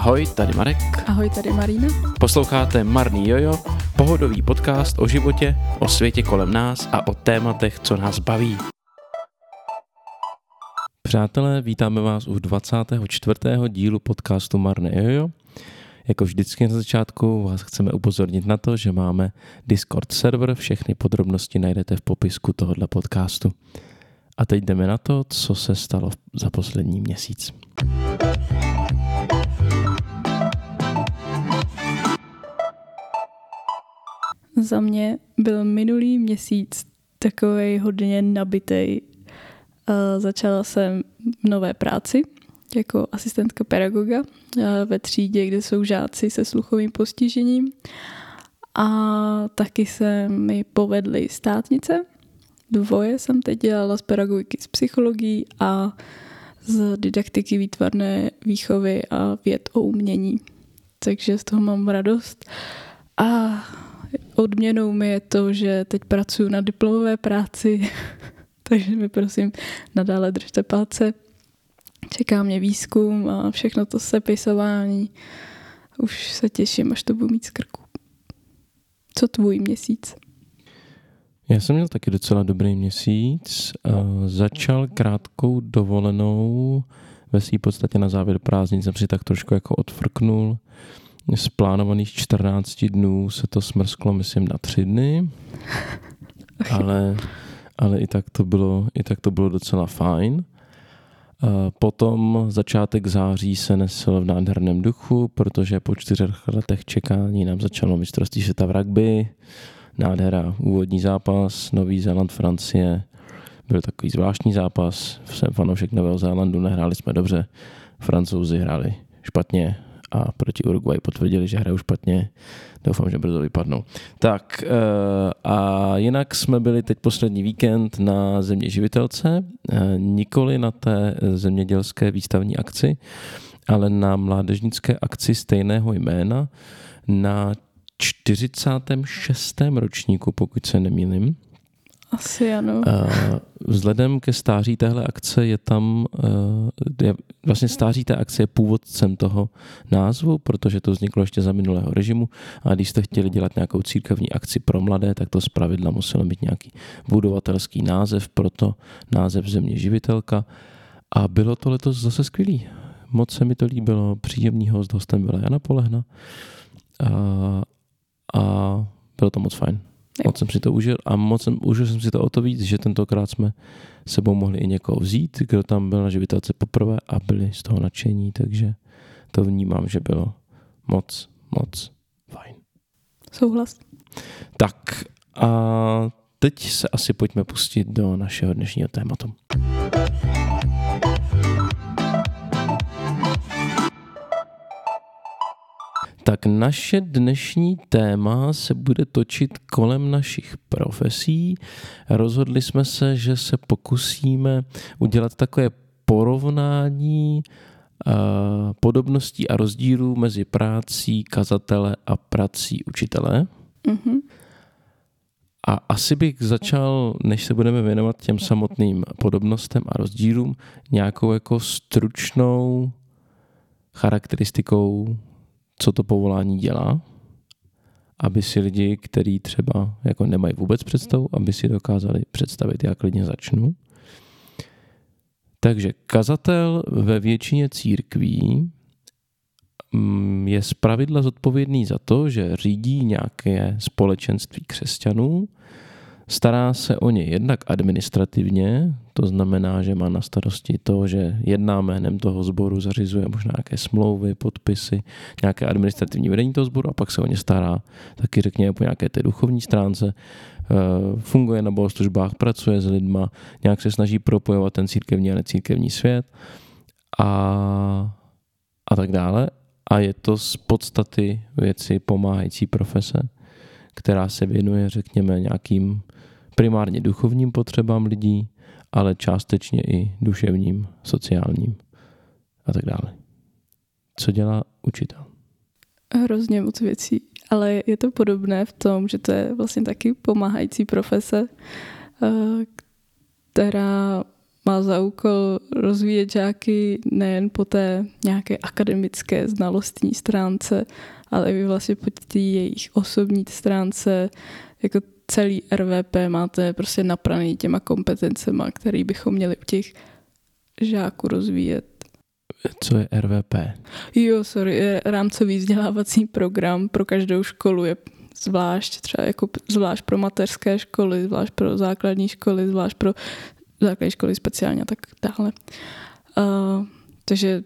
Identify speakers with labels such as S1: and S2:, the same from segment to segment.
S1: Ahoj, tady Marek.
S2: Ahoj, tady Marina.
S1: Posloucháte Marný Jojo, pohodový podcast o životě, o světě kolem nás a o tématech, co nás baví. Přátelé, vítáme vás u 24. dílu podcastu Marné Jojo. Jako vždycky na začátku vás chceme upozornit na to, že máme Discord server, všechny podrobnosti najdete v popisku tohoto podcastu. A teď jdeme na to, co se stalo za poslední měsíc.
S2: Za mě byl minulý měsíc takový hodně nabitej. Začala jsem v nové práci jako asistentka pedagoga ve třídě, kde jsou žáci se sluchovým postižením. A taky se mi povedly státnice. Dvoje jsem teď dělala z pedagogiky z psychologií a z didaktiky výtvarné výchovy a věd o umění. Takže z toho mám radost. A odměnou mi je to, že teď pracuji na diplomové práci, takže mi prosím nadále držte palce. Čeká mě výzkum a všechno to sepisování. Už se těším, až to budu mít z krku. Co tvůj měsíc?
S1: Já jsem měl taky docela dobrý měsíc. Začal krátkou dovolenou. Ve své podstatě na závěr prázdnin jsem si tak trošku jako odfrknul z plánovaných 14 dnů se to smrsklo, myslím, na tři dny. Ale, ale i, tak to bylo, i tak to bylo docela fajn. Potom začátek září se nesl v nádherném duchu, protože po čtyřech letech čekání nám začalo mistrovství světa v rugby. Nádhera, úvodní zápas, Nový Zéland, Francie. Byl takový zvláštní zápas. Jsem fanoušek Nového Zélandu, nehráli jsme dobře. Francouzi hráli špatně, a proti Uruguay potvrdili, že hrajou špatně. Doufám, že brzo vypadnou. Tak eh, a jinak jsme byli teď poslední víkend na země živitelce, eh, nikoli na té zemědělské výstavní akci, ale na mládežnické akci stejného jména na 46. ročníku, pokud se nemýlím.
S2: Asi ano.
S1: Vzhledem ke stáří téhle akce je tam, eh, je, vlastně stáří té akce je původcem toho názvu, protože to vzniklo ještě za minulého režimu a když jste chtěli dělat nějakou církevní akci pro mladé, tak to zpravidla muselo mít nějaký budovatelský název, proto název Země živitelka a bylo to letos zase skvělý. Moc se mi to líbilo, příjemný host, hostem byla Jana Polehna a, a bylo to moc fajn. Moc jsem si to užil a moc jsem, užil jsem si to o to víc, že tentokrát jsme sebou mohli i někoho vzít, kdo tam byl na živitelce poprvé a byli z toho nadšení, takže to vnímám, že bylo moc, moc fajn.
S2: Souhlas.
S1: Tak a teď se asi pojďme pustit do našeho dnešního tématu. Tak naše dnešní téma se bude točit kolem našich profesí. Rozhodli jsme se, že se pokusíme udělat takové porovnání podobností a rozdílů mezi prací kazatele a prací učitele. Mm-hmm. A asi bych začal, než se budeme věnovat těm samotným podobnostem a rozdílům, nějakou jako stručnou charakteristikou co to povolání dělá, aby si lidi, kteří třeba jako nemají vůbec představu, aby si dokázali představit, jak klidně začnu. Takže kazatel ve většině církví mm, je zpravidla zodpovědný za to, že řídí nějaké společenství křesťanů, Stará se o ně jednak administrativně, to znamená, že má na starosti to, že jedná jménem toho sboru, zařizuje možná nějaké smlouvy, podpisy, nějaké administrativní vedení toho sboru a pak se o ně stará. Taky řekněme po nějaké té duchovní stránce, eh, funguje na bohoslužbách, pracuje s lidma, nějak se snaží propojovat ten církevní a necírkevní svět a, a tak dále. A je to z podstaty věci pomáhající profese, která se věnuje, řekněme, nějakým primárně duchovním potřebám lidí, ale částečně i duševním, sociálním a tak dále. Co dělá učitel?
S2: Hrozně moc věcí, ale je to podobné v tom, že to je vlastně taky pomáhající profese, eh, která má za úkol rozvíjet žáky nejen po té nějaké akademické znalostní stránce, ale i vlastně po té jejich osobní stránce, jako celý RVP máte prostě napraný těma kompetencema, který bychom měli u těch žáků rozvíjet.
S1: Co je RVP?
S2: Jo, sorry, je rámcový vzdělávací program pro každou školu je zvlášť třeba jako zvlášť pro mateřské školy, zvlášť pro základní školy, zvlášť pro základní školy speciálně a tak dále. Uh, takže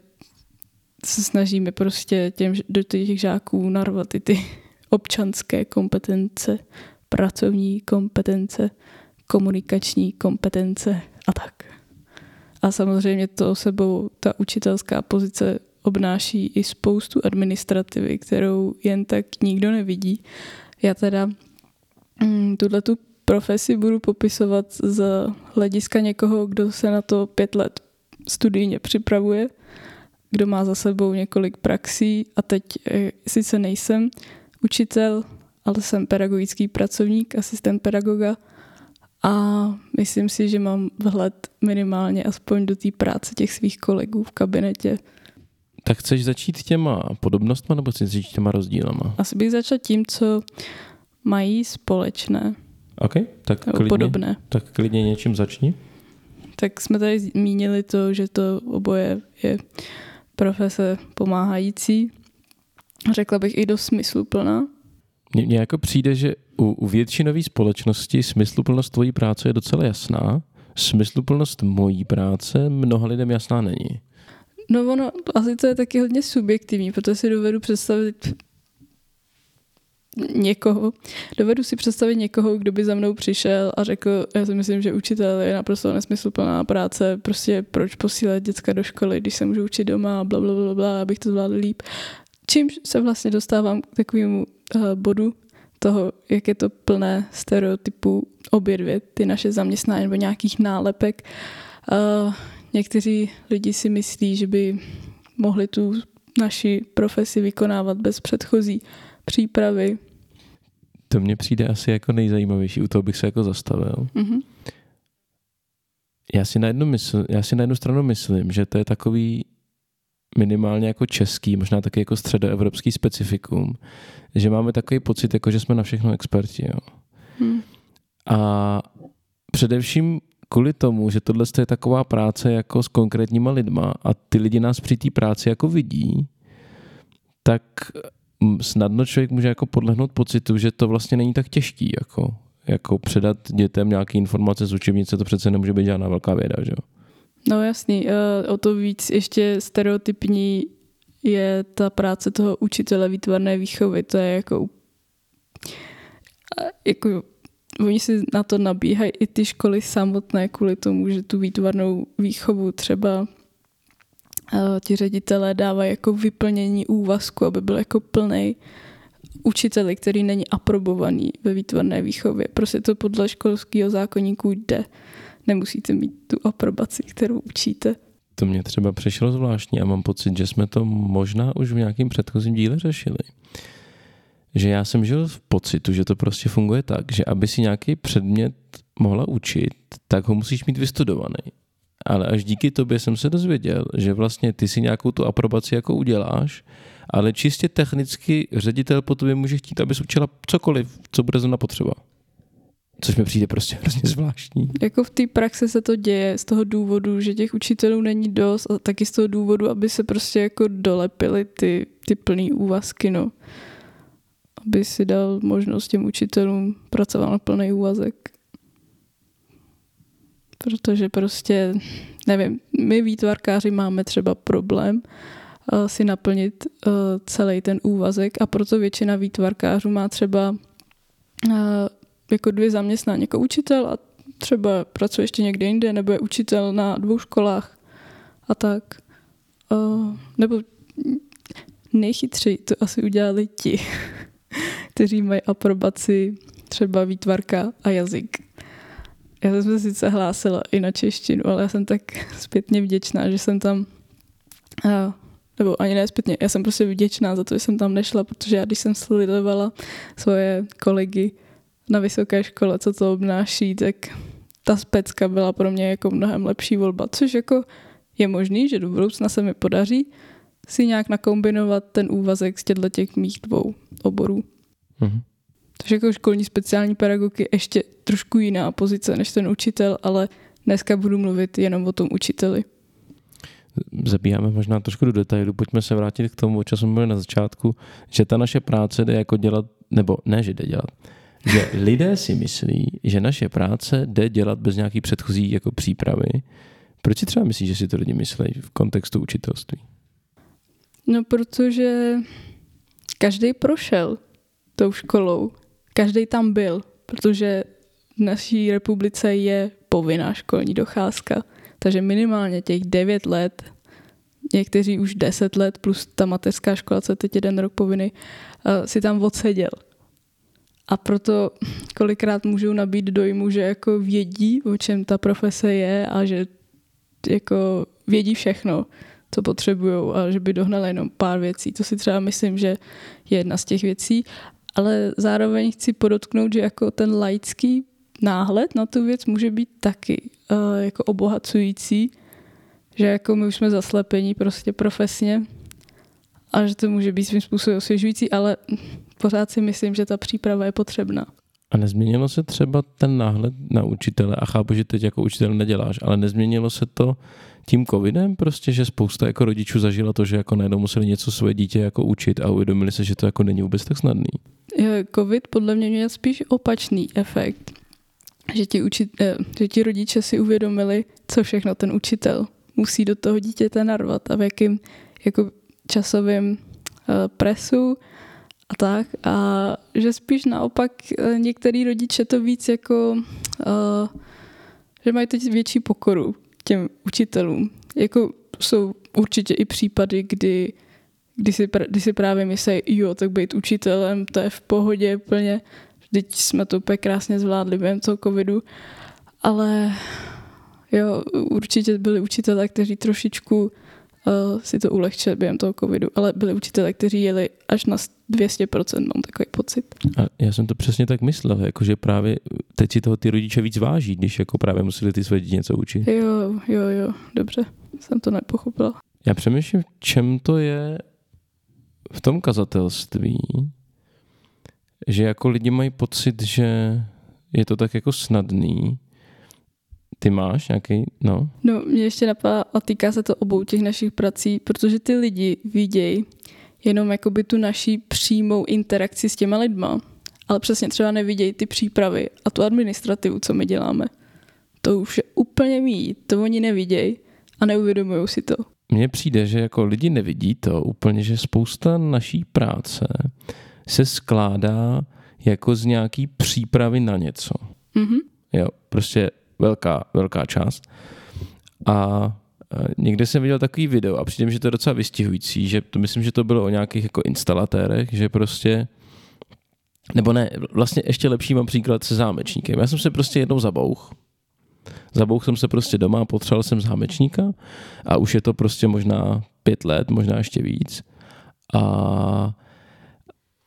S2: se snažíme prostě těm, do těch žáků narvat i ty občanské kompetence, pracovní kompetence, komunikační kompetence a tak. A samozřejmě to sebou ta učitelská pozice obnáší i spoustu administrativy, kterou jen tak nikdo nevidí. Já teda mm, tuhle tu profesi budu popisovat z hlediska někoho, kdo se na to pět let studijně připravuje, kdo má za sebou několik praxí a teď eh, sice nejsem učitel, ale jsem pedagogický pracovník, asistent pedagoga a myslím si, že mám vhled minimálně aspoň do té práce těch svých kolegů v kabinetě.
S1: Tak chceš začít těma podobnostma nebo chceš začít těma rozdílama?
S2: Asi bych začal tím, co mají společné.
S1: OK, tak klidně,
S2: podobné.
S1: tak klidně něčím začni.
S2: Tak jsme tady zmínili to, že to oboje je profese pomáhající. Řekla bych i do smysluplná.
S1: Mně jako přijde, že u, u většinové společnosti smysluplnost tvojí práce je docela jasná. Smysluplnost mojí práce mnoha lidem jasná není.
S2: No ono, asi to je taky hodně subjektivní, protože si dovedu představit někoho, dovedu si představit někoho, kdo by za mnou přišel a řekl, já si myslím, že učitel je naprosto nesmysluplná práce, prostě proč posílat děcka do školy, když se můžu učit doma bla, bla, bla, bla abych to zvládl líp. Čímž se vlastně dostávám k takovému uh, bodu toho, jak je to plné stereotypů obě dvě, ty naše zaměstnání nebo nějakých nálepek. Uh, někteří lidi si myslí, že by mohli tu naši profesi vykonávat bez předchozí přípravy.
S1: To mně přijde asi jako nejzajímavější, u toho bych se jako zastavil. Mm-hmm. Já si, na jednu mysl, já si na jednu stranu myslím, že to je takový minimálně jako český, možná taky jako středoevropský specifikum, že máme takový pocit, jako že jsme na všechno experti. Jo. Hmm. A především kvůli tomu, že tohle je taková práce jako s konkrétníma lidma a ty lidi nás při té práci jako vidí, tak snadno člověk může jako podlehnout pocitu, že to vlastně není tak těžký, jako, jako předat dětem nějaké informace z učebnice, to přece nemůže být žádná velká věda, že jo?
S2: No jasný, eh, o to víc ještě stereotypní je ta práce toho učitele výtvarné výchovy. To je jako, jako oni si na to nabíhají i ty školy samotné kvůli tomu, že tu výtvarnou výchovu třeba eh, ti ředitelé dávají jako vyplnění úvazku, aby byl jako plný učiteli, který není aprobovaný ve výtvarné výchově. Prostě to podle školského zákonníku jde nemusíte mít tu aprobaci, kterou učíte.
S1: To mě třeba přišlo zvláštní a mám pocit, že jsme to možná už v nějakém předchozím díle řešili. Že já jsem žil v pocitu, že to prostě funguje tak, že aby si nějaký předmět mohla učit, tak ho musíš mít vystudovaný. Ale až díky tobě jsem se dozvěděl, že vlastně ty si nějakou tu aprobaci jako uděláš, ale čistě technicky ředitel po tobě může chtít, abys učila cokoliv, co bude zrovna potřeba. Což mi přijde prostě hrozně zvláštní.
S2: Jako v té praxi se to děje z toho důvodu, že těch učitelů není dost a taky z toho důvodu, aby se prostě jako dolepily ty, ty plný úvazky, no. Aby si dal možnost těm učitelům pracovat na plný úvazek. Protože prostě, nevím, my výtvarkáři máme třeba problém uh, si naplnit uh, celý ten úvazek a proto většina výtvarkářů má třeba uh, jako dvě zaměstnání, jako učitel a třeba pracuje ještě někde jinde, nebo je učitel na dvou školách a tak. Uh, nebo nejchytřeji to asi udělali ti, kteří mají aprobaci třeba výtvarka a jazyk. Já jsem se sice hlásila i na češtinu, ale já jsem tak zpětně vděčná, že jsem tam uh, nebo ani ne zpětně, já jsem prostě vděčná za to, že jsem tam nešla, protože já když jsem sledovala svoje kolegy na vysoké škole, co to obnáší, tak ta specka byla pro mě jako mnohem lepší volba, což jako je možný, že do budoucna se mi podaří si nějak nakombinovat ten úvazek z těchto těch mých dvou oborů. Mm-hmm. Takže jako školní speciální pedagog je ještě trošku jiná pozice než ten učitel, ale dneska budu mluvit jenom o tom učiteli.
S1: Zabíháme možná trošku do detailu, pojďme se vrátit k tomu, o čem jsme byli na začátku, že ta naše práce jde jako dělat, nebo ne, že jde dělat, že lidé si myslí, že naše práce jde dělat bez nějaký předchozí jako přípravy. Proč si třeba myslíš, že si to lidi myslí v kontextu učitelství?
S2: No, protože každý prošel tou školou. Každý tam byl, protože v naší republice je povinná školní docházka. Takže minimálně těch 9 let, někteří už 10 let, plus ta mateřská škola, co teď jeden rok povinný, uh, si tam odseděl. A proto kolikrát můžou nabít dojmu, že jako vědí, o čem ta profese je a že jako vědí všechno, co potřebují a že by dohnali jenom pár věcí. To si třeba myslím, že je jedna z těch věcí. Ale zároveň chci podotknout, že jako ten laický náhled na tu věc může být taky uh, jako obohacující, že jako my už jsme zaslepení prostě profesně a že to může být svým způsobem osvěžující, ale pořád si myslím, že ta příprava je potřebná.
S1: A nezměnilo se třeba ten náhled na učitele, a chápu, že teď jako učitel neděláš, ale nezměnilo se to tím covidem prostě, že spousta jako rodičů zažila to, že jako najednou museli něco své dítě jako učit a uvědomili se, že to jako není vůbec tak snadný.
S2: Covid podle mě měl spíš opačný efekt, že ti, učit, eh, že ti rodiče si uvědomili, co všechno ten učitel musí do toho dítěte narvat a v jakým jako časovém eh, presu a tak. A že spíš naopak eh, některý rodiče to víc jako, že mají teď větší pokoru těm učitelům. Jako jsou určitě i případy, kdy, kdy, si, kdy si právě myslí, jo, tak být učitelem, to je v pohodě úplně. Teď jsme to úplně krásně zvládli během toho covidu. Ale jo, určitě byli učitelé, kteří trošičku uh, si to ulehčili během toho covidu, ale byli učitelé, kteří jeli až na 200%, mám takový pocit.
S1: A já jsem to přesně tak myslel, jakože právě teď si toho ty rodiče víc váží, když jako právě museli ty své děti něco učit.
S2: Jo, jo, jo, dobře, jsem to nepochopila.
S1: Já přemýšlím, v čem to je v tom kazatelství, že jako lidi mají pocit, že je to tak jako snadný, ty máš nějaký, no?
S2: No, mě ještě napadá, a týká se to obou těch našich prací, protože ty lidi vidějí jenom jakoby tu naší přímou interakci s těma lidma, ale přesně třeba nevidějí ty přípravy a tu administrativu, co my děláme. To už je úplně mít, to oni nevidějí a neuvědomují si to.
S1: Mně přijde, že jako lidi nevidí to úplně, že spousta naší práce se skládá jako z nějaký přípravy na něco. Mm-hmm. Jo, prostě velká, velká část. A někde jsem viděl takový video a přijde že to je docela vystihující, že to myslím, že to bylo o nějakých jako instalatérech, že prostě nebo ne, vlastně ještě lepší mám příklad se zámečníkem. Já jsem se prostě jednou zabouch. Zabouch jsem se prostě doma, potřeboval jsem zámečníka a už je to prostě možná pět let, možná ještě víc. A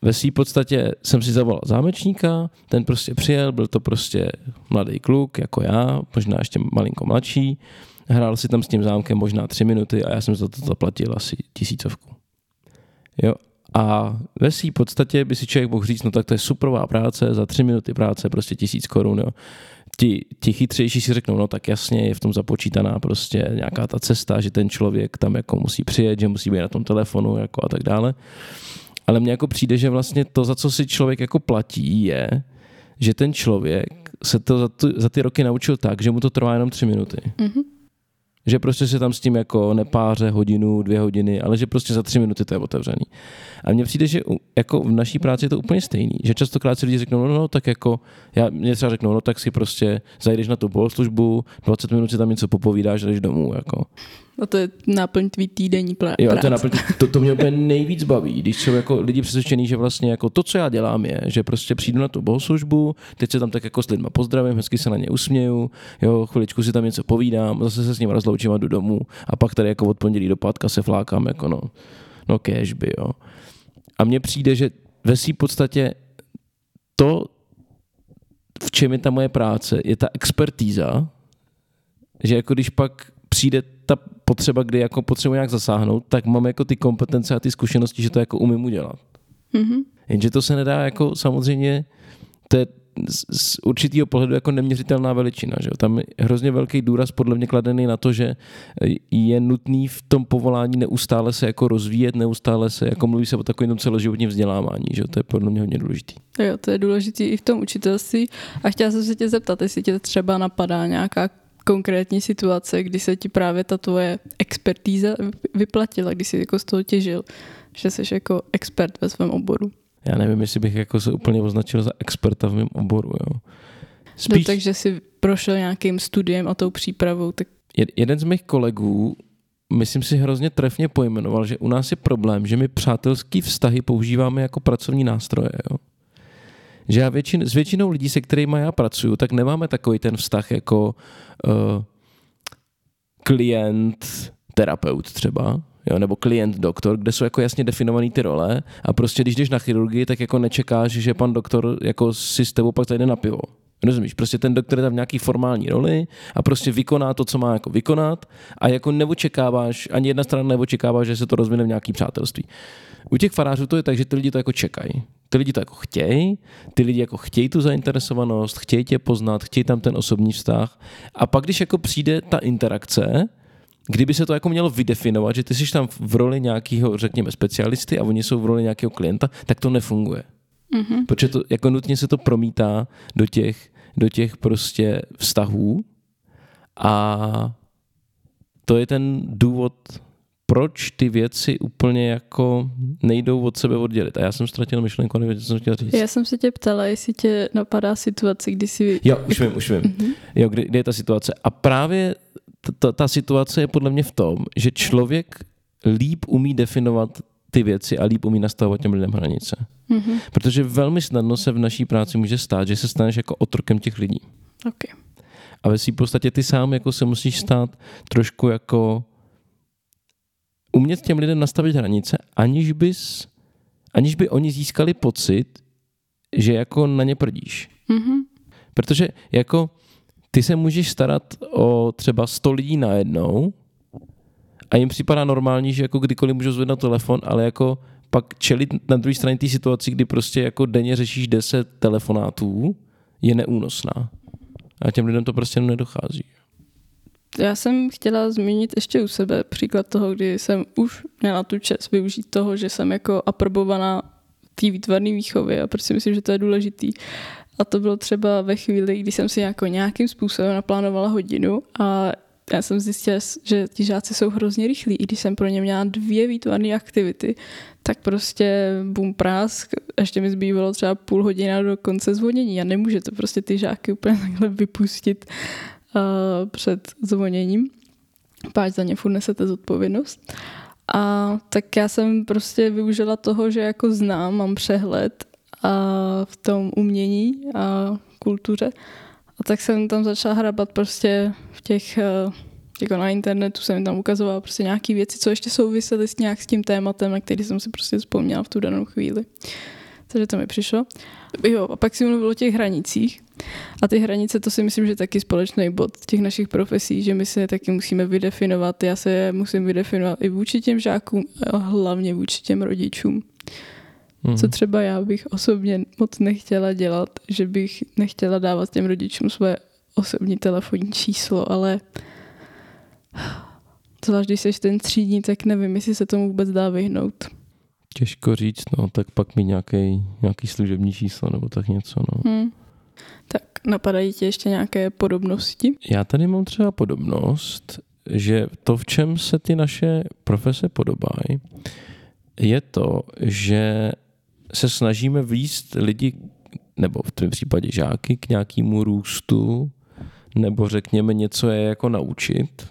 S1: ve své podstatě jsem si zavolal zámečníka, ten prostě přijel, byl to prostě mladý kluk, jako já, možná ještě malinko mladší, hrál si tam s tím zámkem možná tři minuty a já jsem za to zaplatil asi tisícovku. Jo, a ve své podstatě by si člověk mohl říct, no tak to je superová práce, za tři minuty práce prostě tisíc korun, jo. Ti, ti chytřejší si řeknou, no tak jasně, je v tom započítaná prostě nějaká ta cesta, že ten člověk tam jako musí přijet, že musí být na tom telefonu jako a tak dále. Ale mně jako přijde, že vlastně to, za co si člověk jako platí, je, že ten člověk se to za, tu, za ty roky naučil tak, že mu to trvá jenom tři minuty. Mm-hmm. Že prostě se tam s tím jako nepáře hodinu, dvě hodiny, ale že prostě za tři minuty to je otevřený. A mně přijde, že jako v naší práci je to úplně stejný. Že častokrát si lidi řeknou, no, no tak jako, já, mě třeba řeknou, no tak si prostě zajdeš na tu bohoslužbu, 20 minut si tam něco popovídáš a jdeš domů. Jako.
S2: A to je náplň tvý týdenní
S1: práce. Jo, to, je náplň, to, to mě úplně nejvíc baví, když jsou jako lidi přesvědčení, že vlastně jako to, co já dělám, je, že prostě přijdu na tu bohoslužbu, teď se tam tak jako s lidma pozdravím, hezky se na ně usměju, jo, chviličku si tam něco povídám, zase se s ním rozloučím a jdu domů a pak tady jako od pondělí do pátka se flákám jako no, no by, jo. A mně přijde, že ve své podstatě to, v čem je ta moje práce, je ta expertíza, že jako když pak přijde ta potřeba, kdy jako potřebuji nějak zasáhnout, tak mám jako ty kompetence a ty zkušenosti, že to jako umím udělat.
S2: Mm-hmm.
S1: Jenže to se nedá jako samozřejmě, to je z, určitého pohledu jako neměřitelná veličina. Že jo? Tam je hrozně velký důraz podle mě kladený na to, že je nutný v tom povolání neustále se jako rozvíjet, neustále se, jako mluví se o takovém celoživotním vzdělávání, že jo? to je podle mě hodně důležitý.
S2: Jo, to je důležitý i v tom učitelství. A chtěla jsem se tě zeptat, jestli tě třeba napadá nějaká konkrétní situace, kdy se ti právě ta tvoje expertíza vyplatila, kdy jsi jako z toho těžil, že jsi jako expert ve svém oboru.
S1: Já nevím, jestli bych jako se úplně označil za experta v mém oboru. Jo.
S2: No, Spíš... No, takže jsi prošel nějakým studiem a tou přípravou. Tak...
S1: Jeden z mých kolegů, myslím si, hrozně trefně pojmenoval, že u nás je problém, že my přátelský vztahy používáme jako pracovní nástroje. Jo že já většin, s většinou lidí, se kterými já pracuju, tak nemáme takový ten vztah jako uh, klient, terapeut třeba, jo, nebo klient doktor, kde jsou jako jasně definované ty role a prostě když jdeš na chirurgii, tak jako nečekáš, že pan doktor jako si s tebou pak zajde na pivo. Rozumíš? Prostě ten doktor je tam v nějaký formální roli a prostě vykoná to, co má jako vykonat a jako neočekáváš, ani jedna strana neočekává, že se to rozvine v nějaký přátelství. U těch farářů to je tak, že ty lidi to jako čekají. Ty lidi to jako chtějí, ty lidi jako chtějí tu zainteresovanost, chtějí tě poznat, chtějí tam ten osobní vztah. A pak, když jako přijde ta interakce, kdyby se to jako mělo vydefinovat, že ty jsi tam v roli nějakého, řekněme, specialisty a oni jsou v roli nějakého klienta, tak to nefunguje. Mm-hmm. Protože to, jako nutně se to promítá do těch, do těch prostě vztahů a to je ten důvod, proč ty věci úplně jako nejdou od sebe oddělit. A já jsem ztratil myšlenku, nevím, co jsem chtěl říct.
S2: Já jsem se tě ptala, jestli tě napadá situace, kdy si...
S1: Jo, už vím, už vím. Mm-hmm. Jo, kdy, kdy je ta situace. A právě ta, ta situace je podle mě v tom, že člověk líp umí definovat ty věci a líp umí nastavovat těm lidem hranice. Mm-hmm. Protože velmi snadno se v naší práci může stát, že se staneš jako otrokem těch lidí.
S2: Okay.
S1: A ve v podstatě ty sám jako se musíš stát trošku jako umět těm lidem nastavit hranice, aniž bys, aniž by oni získali pocit, že jako na ně prdíš. Mm-hmm. Protože jako ty se můžeš starat o třeba 100 lidí najednou a jim připadá normální, že jako kdykoliv můžou zvednout telefon, ale jako pak čelit na druhé straně té situaci, kdy prostě jako denně řešíš 10 telefonátů, je neúnosná. A těm lidem to prostě nedochází.
S2: Já jsem chtěla zmínit ještě u sebe příklad toho, kdy jsem už měla tu čest využít toho, že jsem jako aprobovaná té výtvarné výchovy a prostě myslím, že to je důležitý. A to bylo třeba ve chvíli, kdy jsem si jako nějakým způsobem naplánovala hodinu a já jsem zjistila, že ti žáci jsou hrozně rychlí. I když jsem pro ně měla dvě výtvarné aktivity, tak prostě bum prásk, ještě mi zbývalo třeba půl hodina do konce zvonění a nemůžete prostě ty žáky úplně takhle vypustit uh, před zvoněním. Páč za ně furt nesete zodpovědnost. A tak já jsem prostě využila toho, že jako znám, mám přehled a v tom umění a kultuře. A tak jsem tam začala hrabat prostě v těch, jako na internetu jsem tam ukazovala prostě nějaké věci, co ještě souvisely s nějak s tím tématem, na který jsem si prostě vzpomněla v tu danou chvíli. Takže to mi přišlo. Jo, a pak si mluvil o těch hranicích. A ty hranice, to si myslím, že je taky společný bod těch našich profesí, že my se taky musíme vydefinovat. Já se musím vydefinovat i vůči těm žákům, a hlavně vůči těm rodičům. Hmm. Co třeba já bych osobně moc nechtěla dělat, že bych nechtěla dávat těm rodičům své osobní telefonní číslo, ale zvlášť když jsi ten třídní, tak nevím, jestli se tomu vůbec dá vyhnout.
S1: Těžko říct, no, tak pak mi nějaký, nějaký služební číslo nebo tak něco, no. Hmm.
S2: Tak napadají ti ještě nějaké podobnosti?
S1: Já tady mám třeba podobnost, že to, v čem se ty naše profese podobají, je to, že se snažíme výst lidi, nebo v tom případě žáky, k nějakému růstu, nebo řekněme něco je jako naučit.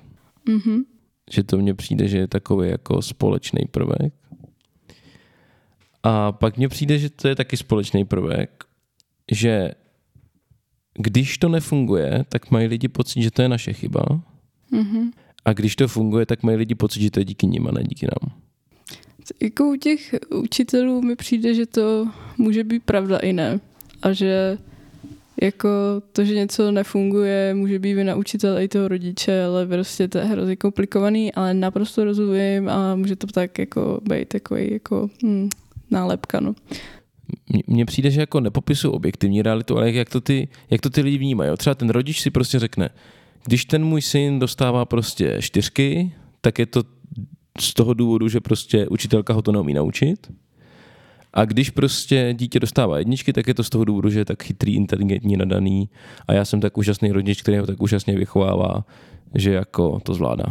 S1: Mm-hmm. Že to mně přijde, že je takový jako společný prvek. A pak mně přijde, že to je taky společný prvek, že když to nefunguje, tak mají lidi pocit, že to je naše chyba. Mm-hmm. A když to funguje, tak mají lidi pocit, že to je díky nim a ne díky nám.
S2: Jako u těch učitelů mi přijde, že to může být pravda i ne. A že Jako to, že něco nefunguje, může být vina učitele i toho rodiče, ale prostě to je hrozně komplikovaný, ale naprosto rozumím a může to tak jako být takový jako hm, nálepka, no.
S1: Mně přijde, že jako nepopisuju objektivní realitu, ale jak to ty, jak to ty lidi vnímají. Třeba ten rodič si prostě řekne, když ten můj syn dostává prostě čtyřky, tak je to z toho důvodu, že prostě učitelka ho to neumí naučit. A když prostě dítě dostává jedničky, tak je to z toho důvodu, že je tak chytrý, inteligentní, nadaný a já jsem tak úžasný rodič, který ho tak úžasně vychovává, že jako to zvládá.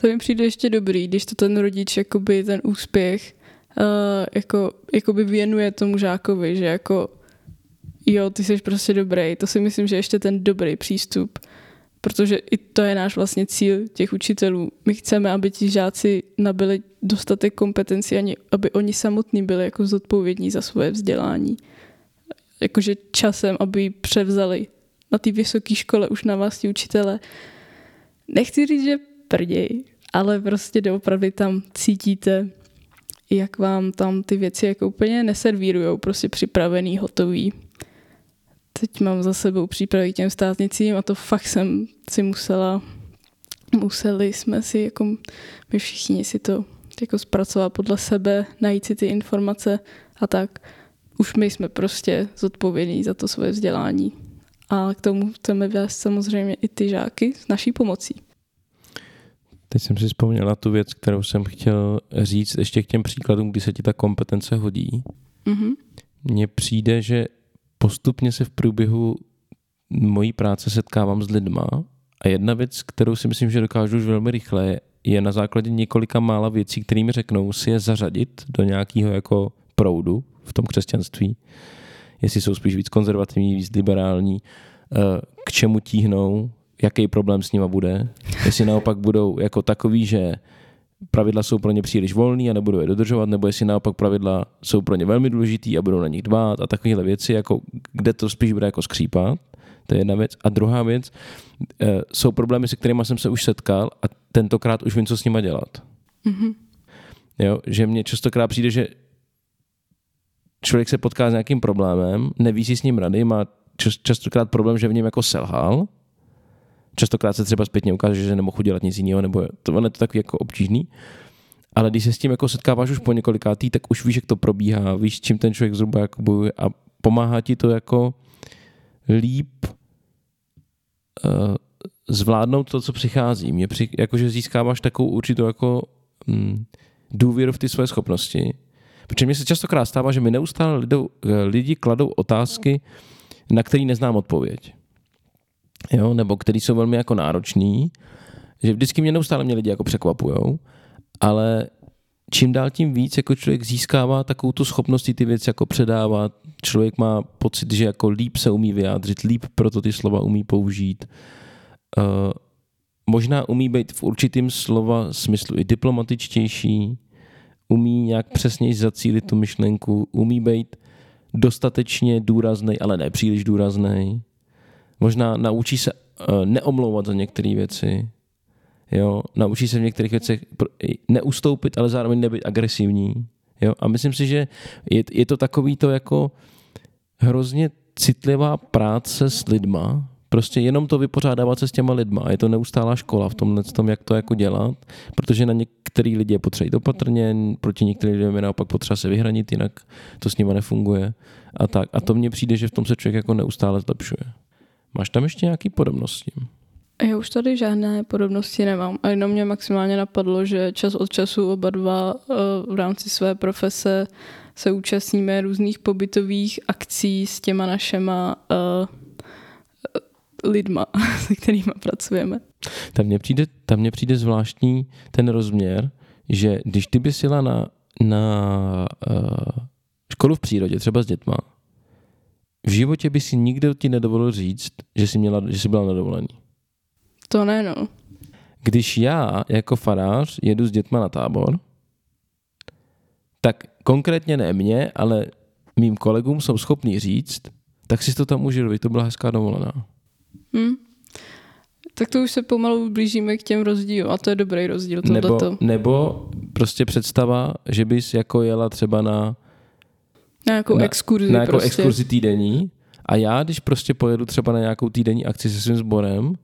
S2: To mi přijde ještě dobrý, když to ten rodič, jakoby ten úspěch uh, jako, jakoby věnuje tomu žákovi, že jako jo, ty jsi prostě dobrý. To si myslím, že ještě ten dobrý přístup protože i to je náš vlastně cíl těch učitelů. My chceme, aby ti žáci nabili dostatek kompetencí, ani aby oni samotní byli jako zodpovědní za svoje vzdělání. Jakože časem, aby ji převzali na té vysoké škole už na vás ti učitele. Nechci říct, že prděj, ale prostě doopravdy tam cítíte, jak vám tam ty věci jako úplně neservírujou, prostě připravený, hotový teď mám za sebou přípravy těm státnicím a to fakt jsem si musela, museli jsme si, jako my všichni si to jako zpracovat podle sebe, najít si ty informace a tak. Už my jsme prostě zodpovědní za to svoje vzdělání. A k tomu chceme vést samozřejmě i ty žáky s naší pomocí.
S1: Teď jsem si vzpomněla tu věc, kterou jsem chtěl říct ještě k těm příkladům, kdy se ti ta kompetence hodí. Mm-hmm. Mně přijde, že postupně se v průběhu mojí práce setkávám s lidma a jedna věc, kterou si myslím, že dokážu už velmi rychle, je na základě několika mála věcí, kterými řeknou, si je zařadit do nějakého jako proudu v tom křesťanství. Jestli jsou spíš víc konzervativní, víc liberální, eh, k čemu tíhnou, jaký problém s nima bude. Jestli naopak budou jako takový, že pravidla jsou pro ně příliš volný a nebudou je dodržovat, nebo jestli naopak pravidla jsou pro ně velmi důležitý a budou na nich dbát a takovéhle věci, jako kde to spíš bude jako skřípat. To je jedna věc. A druhá věc, e, jsou problémy, se kterými jsem se už setkal a tentokrát už vím, co s nima dělat. Mm-hmm. Jo, že mně častokrát přijde, že člověk se potká s nějakým problémem, neví si s ním rady, má častokrát problém, že v něm jako selhal Častokrát se třeba zpětně ukáže, že nemohu dělat nic jiného, nebo to, je to takový jako obtížný. Ale když se s tím jako setkáváš už po několikátý, tak už víš, jak to probíhá, víš, čím ten člověk zhruba jako bojuje a pomáhá ti to jako líp uh, zvládnout to, co přichází. Mě při, jakože získáváš takovou určitou jako mm, důvěru v ty své schopnosti. Protože mně se častokrát stává, že mi neustále lidou, eh, lidi kladou otázky, na které neznám odpověď jo, nebo který jsou velmi jako náročný, že vždycky mě neustále mě lidi jako překvapujou, ale čím dál tím víc jako člověk získává takovou tu schopnost ty věci jako předávat, člověk má pocit, že jako líp se umí vyjádřit, líp proto ty slova umí použít. Uh, možná umí být v určitým slova smyslu i diplomatičtější, umí nějak přesněji zacílit tu myšlenku, umí být dostatečně důrazný, ale ne příliš důrazný. Možná naučí se uh, neomlouvat za některé věci. Jo, naučí se v některých věcech neustoupit, ale zároveň nebyt agresivní. Jo, a myslím si, že je, je to takový to jako hrozně citlivá práce s lidma, prostě jenom to vypořádávat se s těma lidma. Je to neustálá škola v tom, jak to jako dělat, protože na některý lidi je potřeba jít opatrně, proti některým lidem je naopak potřeba se vyhranit, jinak to s nima nefunguje. A, tak. a to mně přijde, že v tom se člověk jako neustále zlepšuje. Máš tam ještě nějaký podobnosti?
S2: Já už tady žádné podobnosti nemám. A jenom mě maximálně napadlo, že čas od času oba dva eh, v rámci své profese se účastníme různých pobytových akcí s těma našema uh, lidma, se kterými pracujeme.
S1: Tam mně přijde, tam mně přijde zvláštní ten rozměr, že když ty bys jela na, na uh, školu v přírodě, třeba s dětma, v životě by si nikdo ti nedovolil říct, že jsi, měla, že jsi byla na dovolení.
S2: To ne, no.
S1: Když já jako farář jedu s dětma na tábor, tak konkrétně ne mě, ale mým kolegům jsou schopni říct, tak si to tam užil, to byla hezká dovolená. Hmm.
S2: Tak to už se pomalu blížíme k těm rozdílům a to je dobrý rozdíl.
S1: Nebo, nebo prostě představa, že bys jako jela třeba na
S2: na nějakou exkurzi.
S1: Na nějakou prostě. exkurzi týdení A já, když prostě pojedu třeba na nějakou týdenní akci se svým sborem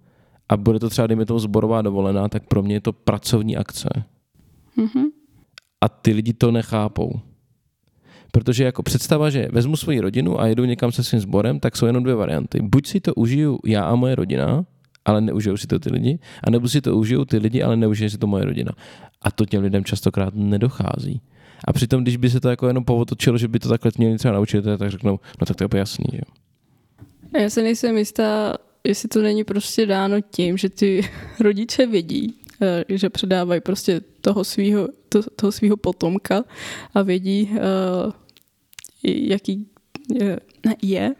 S1: a bude to třeba, dejme tomu, zborová dovolená, tak pro mě je to pracovní akce.
S2: Mm-hmm.
S1: A ty lidi to nechápou. Protože jako představa, že vezmu svoji rodinu a jedu někam se svým sborem, tak jsou jenom dvě varianty. Buď si to užiju já a moje rodina, ale neužijou si to ty lidi, anebo si to užijou ty lidi, ale neužije si to moje rodina. A to těm lidem častokrát nedochází. A přitom, když by se to jako jenom povotočilo, že by to takhle měli třeba naučit, tak řeknou, no tak to je úplně jasný, že
S2: Já se nejsem jistá, jestli to není prostě dáno tím, že ty rodiče vědí, eh, že předávají prostě toho svého to, toho svýho potomka a vědí, uh, jaký je, je.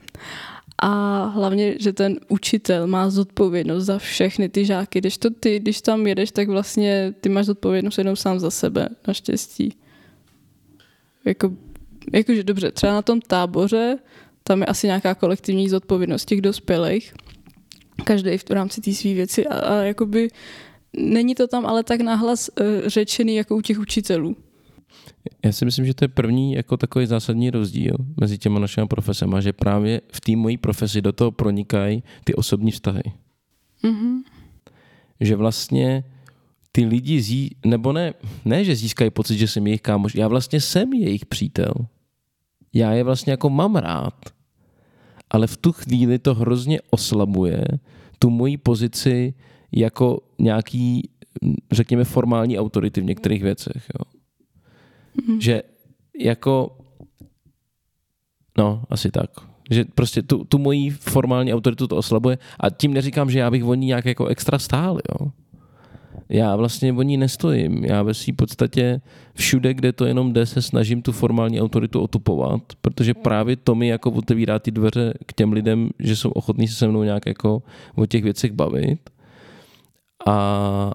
S2: A hlavně, že ten učitel má zodpovědnost za všechny ty žáky. Když to ty, když tam jedeš, tak vlastně ty máš zodpovědnost jenom sám za sebe, naštěstí. Jako, jakože dobře, třeba na tom táboře, tam je asi nějaká kolektivní zodpovědnost těch dospělých, každý v rámci té své věci a, a jakoby není to tam ale tak nahlas uh, řečený jako u těch učitelů.
S1: Já si myslím, že to je první jako takový zásadní rozdíl mezi těma našimi profesemi, že právě v té mojí profesi do toho pronikají ty osobní vztahy.
S2: Mm-hmm.
S1: Že vlastně ty lidi zí, nebo ne, ne, že získají pocit, že jsem jejich kámoš, já vlastně jsem jejich přítel. Já je vlastně jako mám rád. Ale v tu chvíli to hrozně oslabuje tu moji pozici jako nějaký, řekněme, formální autority v některých věcech. Jo. Mm. Že jako, no, asi tak. Že prostě tu, tu moji formální autoritu to oslabuje a tím neříkám, že já bych o ní nějak jako extra stál, jo já vlastně o ní nestojím. Já ve své podstatě všude, kde to jenom jde, se snažím tu formální autoritu otupovat, protože právě to mi jako otevírá ty dveře k těm lidem, že jsou ochotní se se mnou nějak jako o těch věcech bavit. A,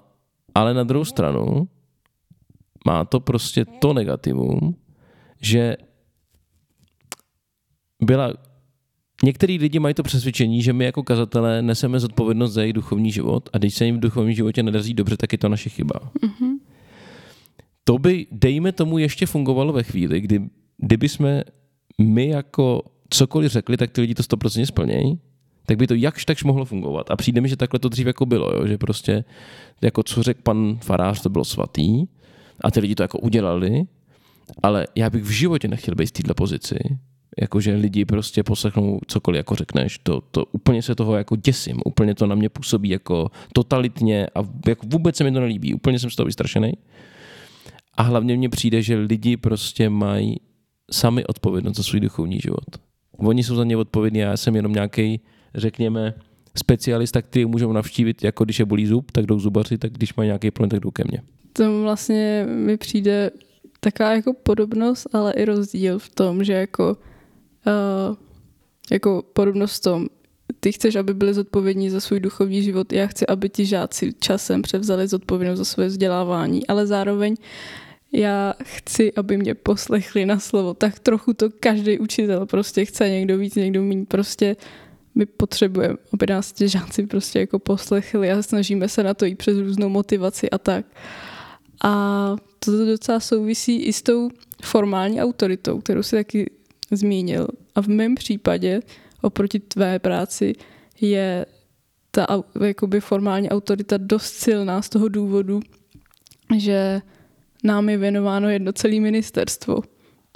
S1: ale na druhou stranu má to prostě to negativum, že byla Některý lidi mají to přesvědčení, že my jako kazatelé neseme zodpovědnost za jejich duchovní život a když se jim v duchovním životě nedaří dobře, tak je to naše chyba.
S2: Mm-hmm.
S1: To by, dejme tomu, ještě fungovalo ve chvíli, kdy, kdyby jsme my jako cokoliv řekli, tak ty lidi to 100% splnějí, tak by to jakž takž mohlo fungovat. A přijde mi, že takhle to dřív jako bylo, jo? že prostě jako co řekl pan farář, to bylo svatý a ty lidi to jako udělali, ale já bych v životě nechtěl být v této pozici, jakože lidi prostě poslechnou cokoliv jako řekneš, to, to úplně se toho jako děsím, úplně to na mě působí jako totalitně a jako vůbec se mi to nelíbí, úplně jsem z toho vystrašený. A hlavně mně přijde, že lidi prostě mají sami odpovědnost za svůj duchovní život. Oni jsou za ně odpovědní, já jsem jenom nějaký, řekněme, specialista, který můžou navštívit, jako když je bolí zub, tak jdou zubaři, tak když mají nějaký problém, tak jdou ke mně.
S2: To vlastně mi přijde taková jako podobnost, ale i rozdíl v tom, že jako uh, jako podobnost v tom, ty chceš, aby byli zodpovědní za svůj duchovní život, já chci, aby ti žáci časem převzali zodpovědnost za své vzdělávání, ale zároveň já chci, aby mě poslechli na slovo. Tak trochu to každý učitel prostě chce, někdo víc, někdo méně. Prostě my potřebujeme, aby nás ti žáci prostě jako poslechli a snažíme se na to jít přes různou motivaci a tak. A to docela souvisí i s tou formální autoritou, kterou si taky zmínil. A v mém případě oproti tvé práci je ta jakoby formální autorita dost silná z toho důvodu, že nám je věnováno jedno celé ministerstvo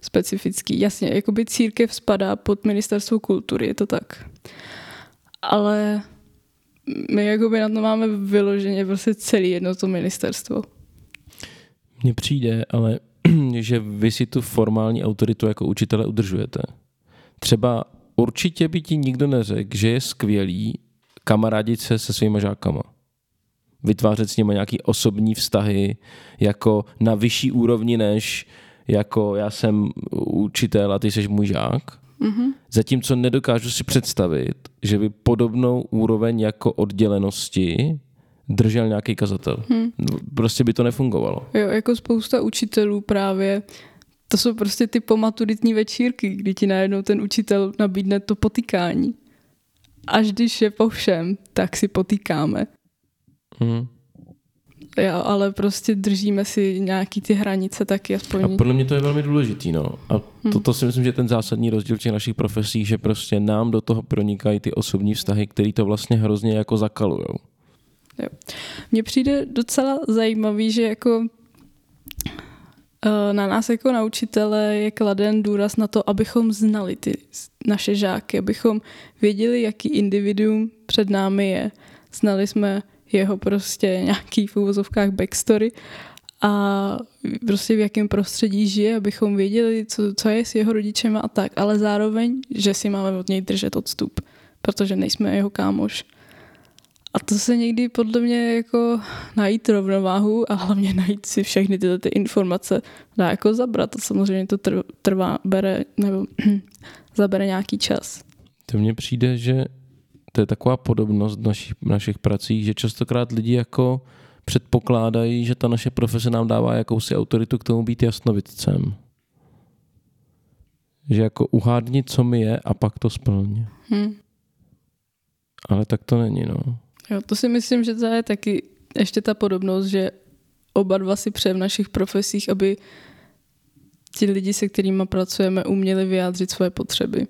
S2: specifický. Jasně, jakoby církev spadá pod ministerstvo kultury, je to tak. Ale my jakoby na to máme vyloženě prostě celý jedno to ministerstvo.
S1: Mně přijde, ale že vy si tu formální autoritu jako učitele udržujete. Třeba určitě by ti nikdo neřekl, že je skvělý kamarádit se se svýma žákama. Vytvářet s nimi nějaký osobní vztahy jako na vyšší úrovni než jako já jsem učitel a ty jsi můj žák.
S2: Mm-hmm.
S1: Zatímco nedokážu si představit, že by podobnou úroveň jako oddělenosti držel nějaký kazatel. Hmm. Prostě by to nefungovalo.
S2: Jo, jako spousta učitelů právě, to jsou prostě ty pomaturitní večírky, kdy ti najednou ten učitel nabídne to potykání. Až když je po všem, tak si potýkáme.
S1: Hmm.
S2: Jo, ale prostě držíme si nějaký ty hranice taky aspoň.
S1: A podle mě to je velmi důležitý, no. A
S2: Hmm.
S1: to, to si myslím, že je ten zásadní rozdíl v těch našich profesích, že prostě nám do toho pronikají ty osobní vztahy, které to vlastně hrozně jako zakalujou.
S2: Mně přijde docela zajímavý, že jako eh, na nás jako na učitele je kladen důraz na to, abychom znali ty naše žáky, abychom věděli, jaký individuum před námi je. Znali jsme jeho prostě nějaký v úvozovkách backstory a prostě v jakém prostředí žije, abychom věděli, co, co je s jeho rodičem a tak, ale zároveň, že si máme od něj držet odstup, protože nejsme jeho kámoš. A to se někdy podle mě jako najít rovnováhu a hlavně najít si všechny tyhle ty informace dá jako zabrat. A samozřejmě to tr- trvá, bere, nebo zabere nějaký čas.
S1: To mně přijde, že to je taková podobnost v našich, našich pracích, že častokrát lidi jako předpokládají, že ta naše profese nám dává jakousi autoritu k tomu být jasnovidcem. Že jako uhádni, co mi je a pak to splň.
S2: Hm.
S1: Ale tak to není, no.
S2: Jo, to si myslím, že to je taky ještě ta podobnost, že oba dva si přejeme v našich profesích, aby ti lidi, se kterými pracujeme, uměli vyjádřit svoje potřeby.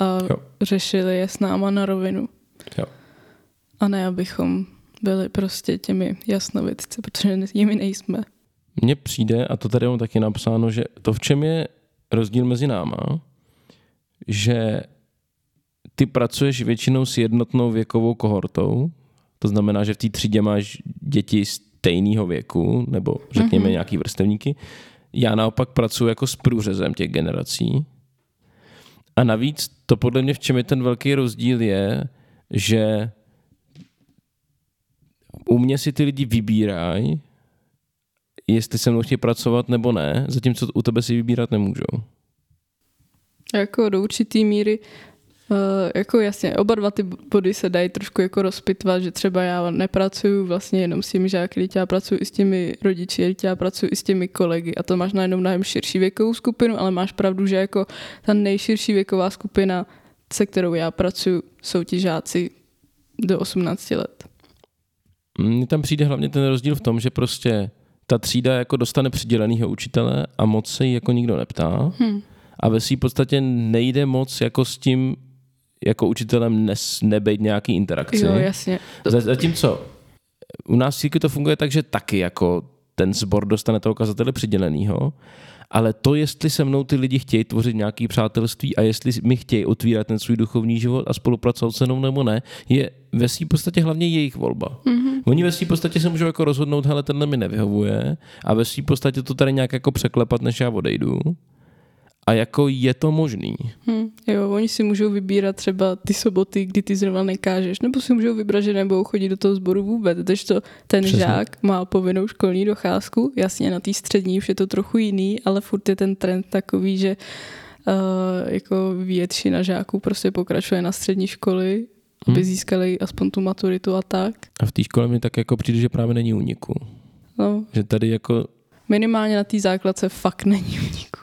S2: A
S1: Jo.
S2: řešili je s náma na rovinu.
S1: Jo.
S2: A ne, abychom byli prostě těmi jasnovidci, protože jimi nejsme.
S1: Mně přijde, a to tady mám taky napsáno, že to, v čem je rozdíl mezi náma, že ty pracuješ většinou s jednotnou věkovou kohortou, to znamená, že v té třídě máš děti stejného věku, nebo řekněme mm-hmm. nějaký vrstevníky. Já naopak pracuji jako s průřezem těch generací. A navíc to podle mě, v čem je ten velký rozdíl, je, že u mě si ty lidi vybírají, jestli se mnou chtějí pracovat nebo ne, zatímco u tebe si vybírat nemůžou.
S2: Jako do určitý míry, uh, jako jasně, oba dva ty body se dají trošku jako rozpitvat, že třeba já nepracuju vlastně jenom s těmi žáky, já pracuji i s těmi rodiči, já pracuji i s těmi kolegy a to máš najednou mnohem širší věkovou skupinu, ale máš pravdu, že jako ta nejširší věková skupina, se kterou já pracuji, jsou ti žáci do 18 let.
S1: Mně tam přijde hlavně ten rozdíl v tom, že prostě ta třída jako dostane přidělenýho učitele a moc se jí jako nikdo neptá.
S2: Hmm.
S1: A ve své podstatě nejde moc jako s tím jako učitelem nes, nebejt nějaký interakci.
S2: Jo, jasně.
S1: Za- Zatímco u nás v církvi to funguje tak, že taky jako ten sbor dostane toho kazatele přidělenýho, ale to, jestli se mnou ty lidi chtějí tvořit nějaký přátelství a jestli mi chtějí otvírat ten svůj duchovní život a spolupracovat se mnou nebo ne, je ve své podstatě hlavně jejich volba. Mm-hmm. Oni ve své podstatě se můžou jako rozhodnout, hele, tenhle mi nevyhovuje a ve své podstatě to tady nějak jako překlepat, než já odejdu. A jako je to možný.
S2: Hm, jo, oni si můžou vybírat třeba ty soboty, kdy ty zrovna nekážeš, nebo si můžou vybrat, že nebudou chodit do toho sboru vůbec, takže to ten
S1: Přesně.
S2: Žák má povinnou školní docházku, jasně na té střední už je to trochu jiný, ale furt je ten trend takový, že uh, jako většina žáků prostě pokračuje na střední školy,
S1: Hm.
S2: aby získali aspoň tu maturitu a tak.
S1: A v té škole mi tak jako přijde, že právě není úniku.
S2: No,
S1: Že tady jako
S2: minimálně na té základce fakt není uniku.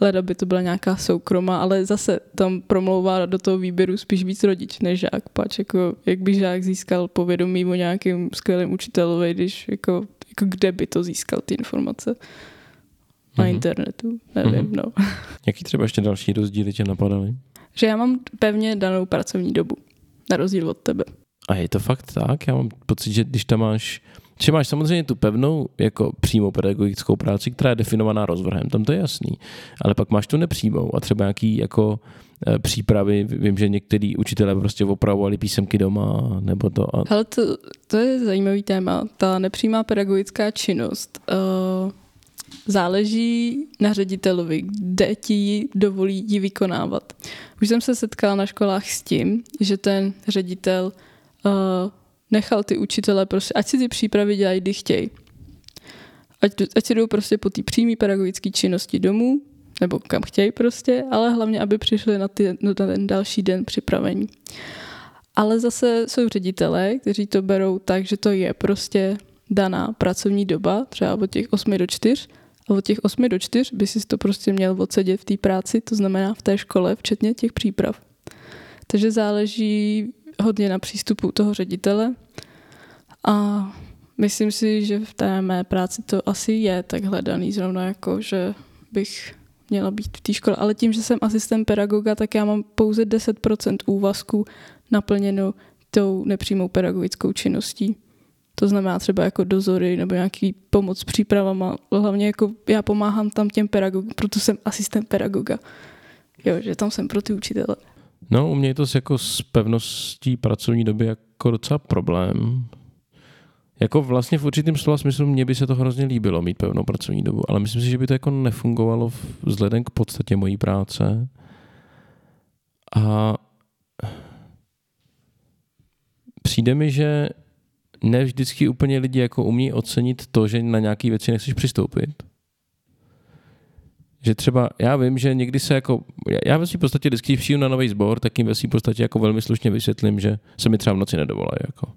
S2: Leda by to byla nějaká soukromá, ale zase tam promlouvá do toho výběru spíš víc rodič než žák. Pač jako, jak by žák získal povědomí o nějakém skvělém učitelovi, když jako, jako kde by to získal ty informace? Na
S1: Mhm.
S2: internetu, nevím,
S1: Mhm.
S2: no.
S1: Jaký třeba ještě další rozdíly tě napadaly?
S2: Že já mám pevně danou pracovní dobu, na rozdíl od tebe.
S1: A je to fakt tak? Já mám pocit, že když tam máš, že máš samozřejmě tu pevnou jako přímou pedagogickou práci, která je definovaná rozvrhem, tam to je jasný, ale pak máš tu nepřímou a třeba nějaký jako eh, přípravy, vím, že některý učitelé prostě opravovali písemky doma, nebo to a
S2: Ale to, to je zajímavý téma. Ta nepřímá pedagogická činnost uh, záleží na ředitelovi, kde ti ji dovolí ji vykonávat. Už jsem se setkala na školách s tím, že ten ředitel uh, nechal ty učitele prostě, ať si ty přípravy dělají, kdy chtějí. Ať, ať si jdou prostě po té přímé pedagogické činnosti domů, nebo kam chtějí prostě, ale hlavně, aby přišli na, ty, na ten další den připravení. Ale zase jsou ředitelé, kteří to berou tak, že to je prostě daná pracovní doba, třeba od těch 8 do 4, a od těch 8 do 4 by si to prostě měl odsedět v té práci, to znamená v té škole, včetně těch příprav. Takže záleží hodně na přístupu toho ředitele a myslím si, že v té mé práci to asi je tak hledaný zrovna jako, že bych měla být v té škole. Ale tím, že jsem asistent pedagoga, tak já mám pouze 10% úvazku naplněno tou nepřímou pedagogickou činností. To znamená třeba jako dozory nebo nějaký pomoc s přípravama. Hlavně jako já pomáhám tam těm pedagogům, proto jsem asistent pedagoga. Jo, že tam jsem pro ty učitele.
S1: No, u mě je to jako s pevností pracovní doby jako docela problém. Jako vlastně v určitém slova smyslu mě by se to hrozně líbilo mít pevnou pracovní dobu, ale myslím si, že by to jako nefungovalo vzhledem k podstatě mojí práce. A přijde mi, že ne vždycky úplně lidi jako umí ocenit to, že na nějaké věci nechceš přistoupit. Že třeba, já vím, že někdy se jako, já ve v podstatě vždycky přijdu na nový sbor, tak jim ve v podstatě jako velmi slušně vysvětlím, že se mi třeba v noci nedovolají. Jako.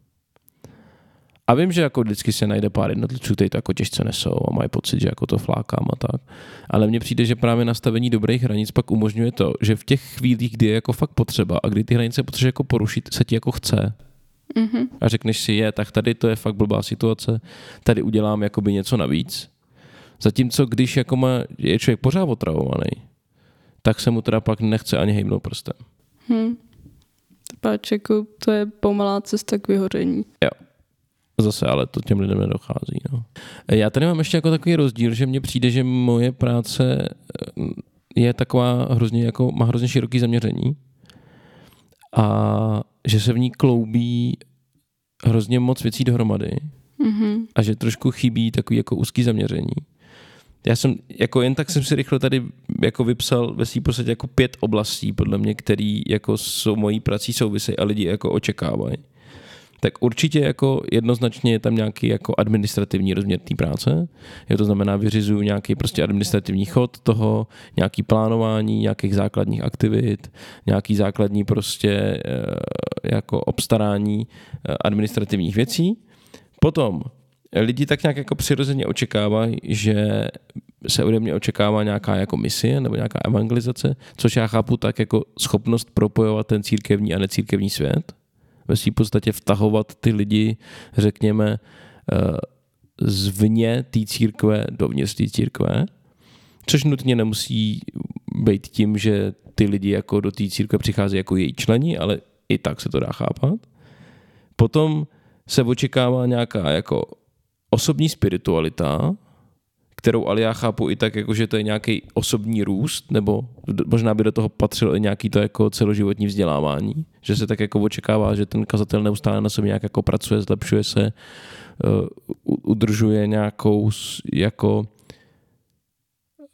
S1: A vím, že jako vždycky se najde pár jednotlivců, kteří to jako těžce nesou a mají pocit, že jako to flákám a tak. Ale mně přijde, že právě nastavení dobrých hranic pak umožňuje to, že v těch chvílích, kdy je jako fakt potřeba a kdy ty hranice potřebuje jako porušit, se ti jako chce. Mm-hmm. A řekneš si, je, tak tady to je fakt blbá situace, tady udělám jakoby něco navíc. Zatímco když jako má, je člověk pořád otravovaný, tak se mu teda pak nechce ani hejbnout prstem. Hmm.
S2: Páč, jako to je pomalá cesta k vyhoření.
S1: Jo. Zase, ale to těm lidem nedochází. No. Já tady mám ještě jako takový rozdíl, že mně přijde, že moje práce eh, je taková hrozně, jako má hrozně široký zaměření a že se v ní kloubí hrozně moc věcí dohromady mm-hmm. a že trošku chybí takový jako úzký zaměření. Já jsem, jako jen tak jsem si rychle tady jako vypsal ve svým podstatě jako pět oblastí, podle mě, který jako jsou mojí prací souvisejí a lidi jako očekávají tak určitě jako jednoznačně je tam nějaký jako administrativní rozměr té práce. Je to znamená, vyřizuju nějaký prostě administrativní chod toho, nějaký plánování nějakých základních aktivit, nějaký základní prostě eh, jako obstarání eh, administrativních věcí. Potom lidi tak nějak jako přirozeně očekávají, že se ode mě očekává nějaká jako misie nebo nějaká evangelizace, což já chápu tak jako schopnost propojovat ten církevní a necírkevní svět ve své podstatě vtahovat ty lidi, řekněme, eh, zvně té církve dovnitř té církve, což nutně nemusí být tím, že ty lidi jako do té církve přichází jako její členi, ale i tak se to dá chápat. Potom se očekává nějaká jako osobní spiritualita, kterou ale já chápu i tak, jako že to je nějaký osobní růst, nebo možná by do toho patřilo i nějaký to jako celoživotní vzdělávání, že se tak jako očekává, že ten kazatel neustále na sobě nějak jako pracuje, zlepšuje se, uh, udržuje nějakou jako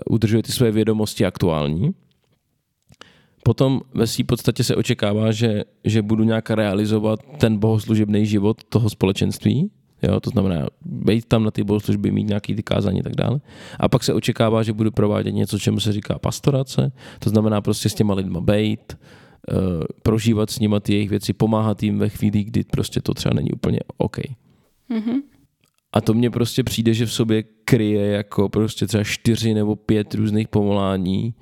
S1: udržuje ty své vědomosti aktuální. Potom ve své podstatě se očekává, že, že budu nějak realizovat ten bohoslužebný život toho společenství, Jo, to znamená být tam na ty bohoslužby, mít nějaký ty kázání a tak dále. A pak se očekává, že budu provádět něco, čemu se říká pastorace, to znamená prostě s těma lidma být, uh, prožívat s nimi ty jejich věci, pomáhat jim ve chvíli, kdy prostě to třeba není úplně OK. Mm-hmm. A to mně prostě přijde, že v sobě kryje jako prostě třeba čtyři nebo pět různých povolání,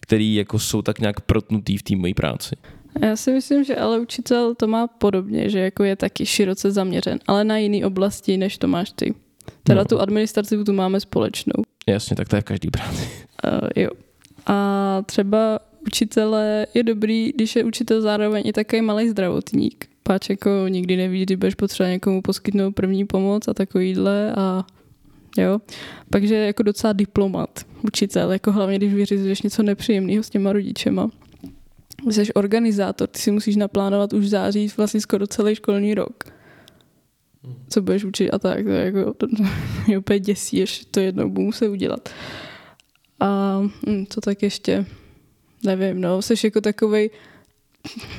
S1: který jako jsou tak nějak protnutý v té mojí práci.
S2: Já si myslím, že ale učitel to má podobně, že jako je taky široce zaměřen, ale na jiný oblasti, než to máš ty. Teda no. tu administrativu tu máme společnou.
S1: Jasně, tak to je v každý práci.
S2: Uh, jo. A třeba učitele je dobrý, když je učitel zároveň i takový malý zdravotník. Páč jako nikdy neví, kdy budeš potřeba někomu poskytnout první pomoc a takovýhle a jo. Takže jako docela diplomat, učitel, jako hlavně, když vyřizuješ něco nepříjemného s těma rodičema jsi organizátor, ty si musíš naplánovat už září vlastně skoro celý školní rok. Co budeš učit a tak, to, jako, to mě úplně děsí, že to jednou budu muset udělat. A hm, co tak ještě, nevím, no, jsi jako takovej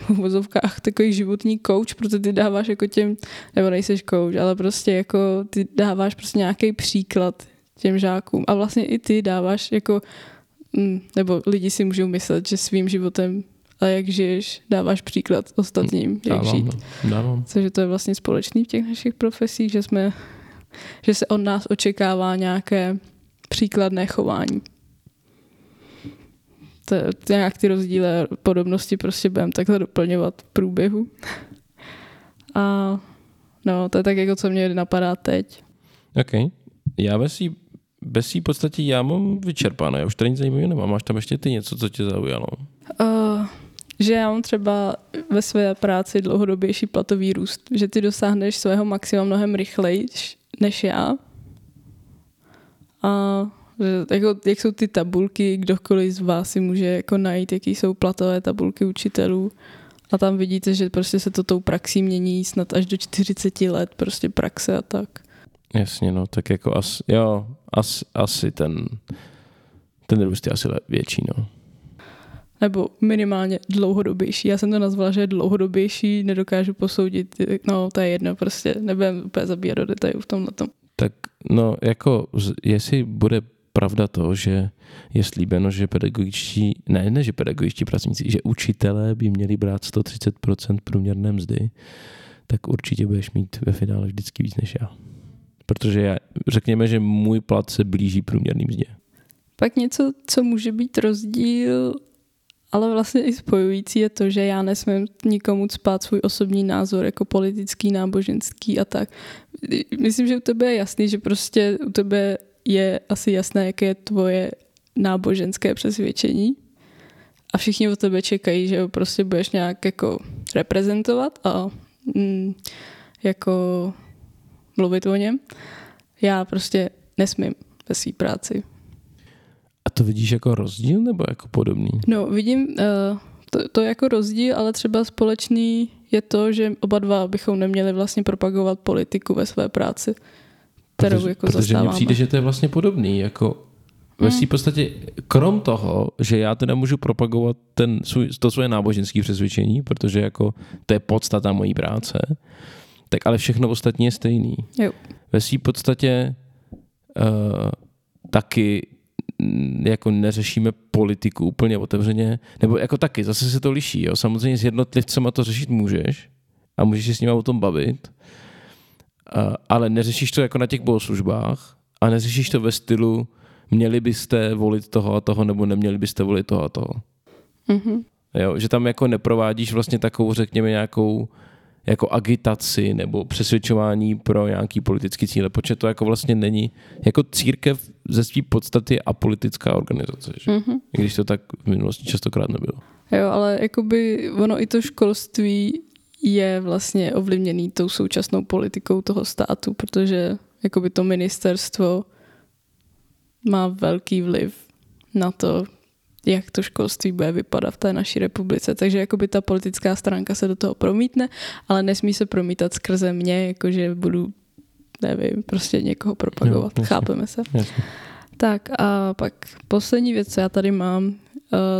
S2: v uvozovkách takový životní coach, protože ty dáváš jako těm, nebo nejseš coach, ale prostě jako ty dáváš prostě nějaký příklad těm žákům a vlastně i ty dáváš jako, hm, nebo lidi si můžou myslet, že svým životem a jak žiješ, dáváš příklad ostatním, jak dávám, žít. No, dávám. Takže to je vlastně společný v těch našich profesích, že jsme, že se od nás očekává nějaké příkladné chování. To, to nějak ty rozdíly podobnosti prostě budeme takhle doplňovat v průběhu. A No, to je tak jako co mě napadá teď.
S1: OK. Já ve svý, ve svý podstatě já mám vyčerpané, já už tady nic zajímavého nemám. Máš tam ještě ty něco, co tě zaujalo?
S2: Že já mám třeba ve své práci dlouhodobější platový růst, že ty dosáhneš svého maxima mnohem rychleji než já. A že jako, jak jsou ty tabulky, kdokoliv z vás si může jako najít, jaký jsou platové tabulky učitelů. A tam vidíte, že prostě se to tou praxí mění snad až do 40 let, prostě praxe a tak.
S1: Jasně, no, tak jako as, jo, as, asi ten, ten růst je asi větší, no.
S2: Nebo minimálně dlouhodobější. Já jsem to nazvala, že je dlouhodobější, nedokážu posoudit, no to je jedno, prostě nebudem úplně zabíjat do detailů v tomhle tom.
S1: Tak no, jako jestli bude pravda to, že je slíbeno, že pedagogičtí, ne, ne, že pedagogičtí pracovníci, že učitelé by měli brát 130% průměrné mzdy, tak určitě budeš mít ve finále vždycky víc než já. Protože já, řekněme, že můj plat se blíží průměrným mzdě.
S2: Pak něco, co může být rozdíl, ale vlastně i spojující je to, že já nesmím nikomu spát svůj osobní názor jako politický, náboženský a tak. Myslím, že u tebe je jasný, že prostě u tebe je asi jasné, jaké je tvoje náboženské přesvědčení a všichni od tebe čekají, že prostě budeš nějak jako reprezentovat a mm, jako mluvit o něm. Já prostě nesmím ve své práci.
S1: A to vidíš jako rozdíl nebo jako podobný?
S2: No, vidím uh, to, to jako rozdíl, ale třeba společný je to, že oba dva bychom neměli vlastně propagovat politiku ve své práci kterou protože, jako
S1: protože mně přijde, že to je vlastně podobný, jako ve hmm. podstatě, krom toho, že já teda můžu propagovat ten, svůj, to svoje náboženské přesvědčení, protože jako to je podstata mojí práce, tak ale všechno ostatní je stejný.
S2: Jo.
S1: Ve své podstatě uh, taky jako neřešíme politiku úplně otevřeně, nebo jako taky, zase se to liší. Jo? Samozřejmě s jednotlivcema to řešit můžeš a můžeš si s nimi o tom bavit, ale neřešíš to jako na těch bohoslužbách a neřešíš to ve stylu měli byste volit toho a toho nebo neměli byste volit toho a toho. Mm-hmm. Jo, že tam jako neprovádíš vlastně takovou, řekněme, nějakou jako agitaci nebo přesvědčování pro nějaký politický cíle, protože to jako vlastně není, jako církev ze své podstaty a politická organizace, že? Mm-hmm. I když to tak v minulosti častokrát nebylo.
S2: Jo, ale jakoby ono i to školství je vlastně ovlivněný tou současnou politikou toho státu, protože jakoby to ministerstvo má velký vliv na to, jak to školství bude vypadat v té naší republice. Takže jakoby ta politická stránka se do toho promítne, ale nesmí se promítat skrze mě, jakože budu, nevím, prostě někoho propagovat. Jo, Chápeme se?
S1: Jasně.
S2: Tak a pak poslední věc, co já tady mám,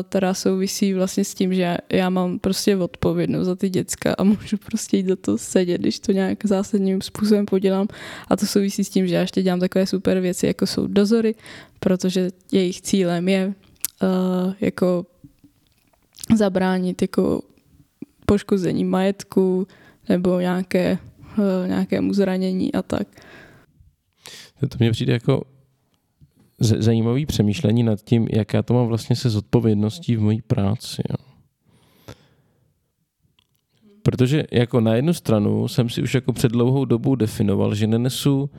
S2: která eh, souvisí vlastně s tím, že já, já mám prostě odpovědnost za ty děcka a můžu prostě jít do toho sedět, když to nějak zásadním způsobem podělám. A to souvisí s tím, že já ještě dělám takové super věci, jako jsou dozory, protože jejich cílem je uh, jako zabránit jako poškození majetku nebo nějaké, uh, nějakému zranění a tak.
S1: To mě přijde jako zajímavý přemýšlení nad tím, jak já to mám vlastně se zodpovědností v mojí práci. Jo. Protože jako na jednu stranu jsem si už jako před dlouhou dobou definoval, že nenesu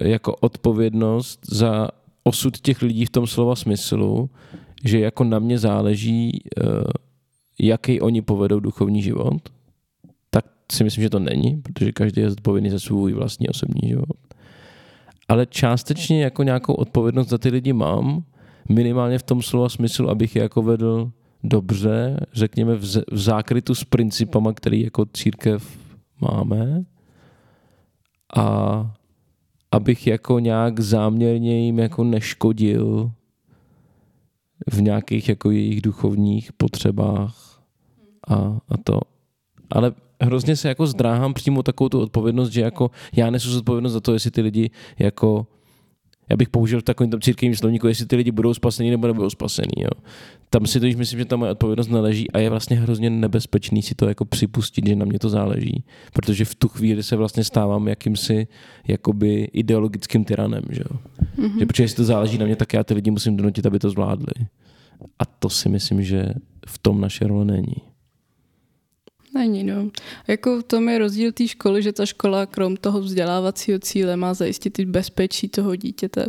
S1: jako odpovědnost za osud těch lidí v tom slova smyslu, že jako na mě záleží, eh, jaký oni povedou duchovní život, tak si myslím, že to není, protože každý je zodpovědný za svůj vlastní osobní život. Ale částečně jako nějakou odpovědnost za ty lidi mám, minimálně v tom slova smyslu, abych je jako vedl dobře, řekněme v, zákrytu s principama, který jako církev máme. A abych jako nějak záměrně jim jako neškodil v nějakých jako jejich duchovních potřebách a, a to. Ale hrozně se jako zdráhám přímo takovou tu odpovědnost, že jako já nesu zodpovědnost za to, jestli ty lidi jako já bych použil v takovém tom církevním slovníku, jestli ty lidi budou spasení nebo nebudou spasení. Jo. Tam si to již myslím, že ta moje odpovědnost neleží a je vlastně hrozně nebezpečný si to jako připustit, že na mě to záleží, protože v tu chvíli se vlastně stávám jakýmsi jakoby ideologickým tyranem, že jo. Mm-hmm. Že protože jestli to záleží na mě, tak já ty lidi musím donutit, aby to zvládli. A to si myslím, že v tom naše role není.
S2: Není, no. Jako v tom je rozdíl té školy, že ta škola krom toho vzdělávacího cíle má zajistit i bezpečí toho dítěte.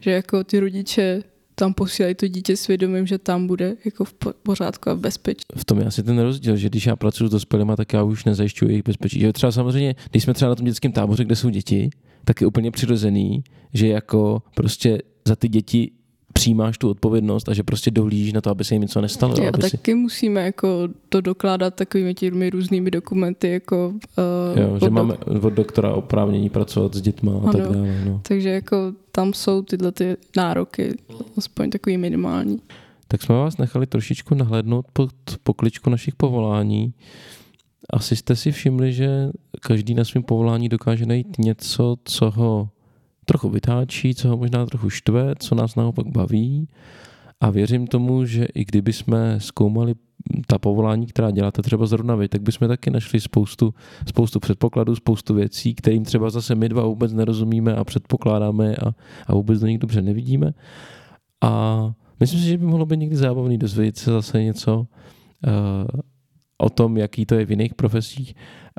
S2: Že jako ty rodiče tam posílají to dítě svědomím, že tam bude jako v pořádku a v bezpečí.
S1: V tom je asi ten rozdíl, že když já pracuji s dospělými, tak já už nezajišťuji jejich bezpečí. Že třeba samozřejmě, když jsme třeba na tom dětském táboře, kde jsou děti, tak je úplně přirozený, že jako prostě za ty děti přijímáš tu odpovědnost a že prostě dohlížíš na to, aby se jim něco nestalo.
S2: A
S1: aby
S2: taky si... musíme jako to dokládat takovými těmi různými dokumenty, jako...
S1: Uh, jo, že od máme od doktora oprávnění pracovat s dětmi a tak dále. No.
S2: Takže jako tam jsou tyhle ty nároky, aspoň takový minimální.
S1: Tak jsme vás nechali trošičku nahlédnout pod pokličku našich povolání. Asi jste si všimli, že každý na svém povolání dokáže najít něco, co ho trochu vytáčí, co ho možná trochu štve, co nás naopak baví. A věřím tomu, že i kdyby jsme zkoumali ta povolání, která děláte třeba zrovna vy, tak bychom taky našli spoustu, spoustu předpokladů, spoustu věcí, kterým třeba zase my dva vůbec nerozumíme a předpokládáme a, a vůbec do nich dobře nevidíme. A myslím si, že by mohlo být někdy zábavný dozvědět se zase něco uh, o tom, jaký to je v jiných profesích.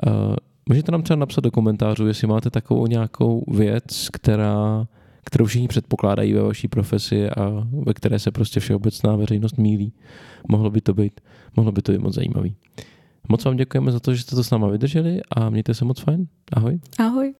S1: Uh, Můžete nám třeba napsat do komentářů, jestli máte takovou nějakou věc, která, kterou všichni předpokládají ve vaší profesi a ve které se prostě všeobecná veřejnost mílí. Mohlo by to být, mohlo by to být moc zajímavý. Moc vám děkujeme za to, že jste to s náma vydrželi a mějte se moc fajn. Ahoj.
S2: Ahoj.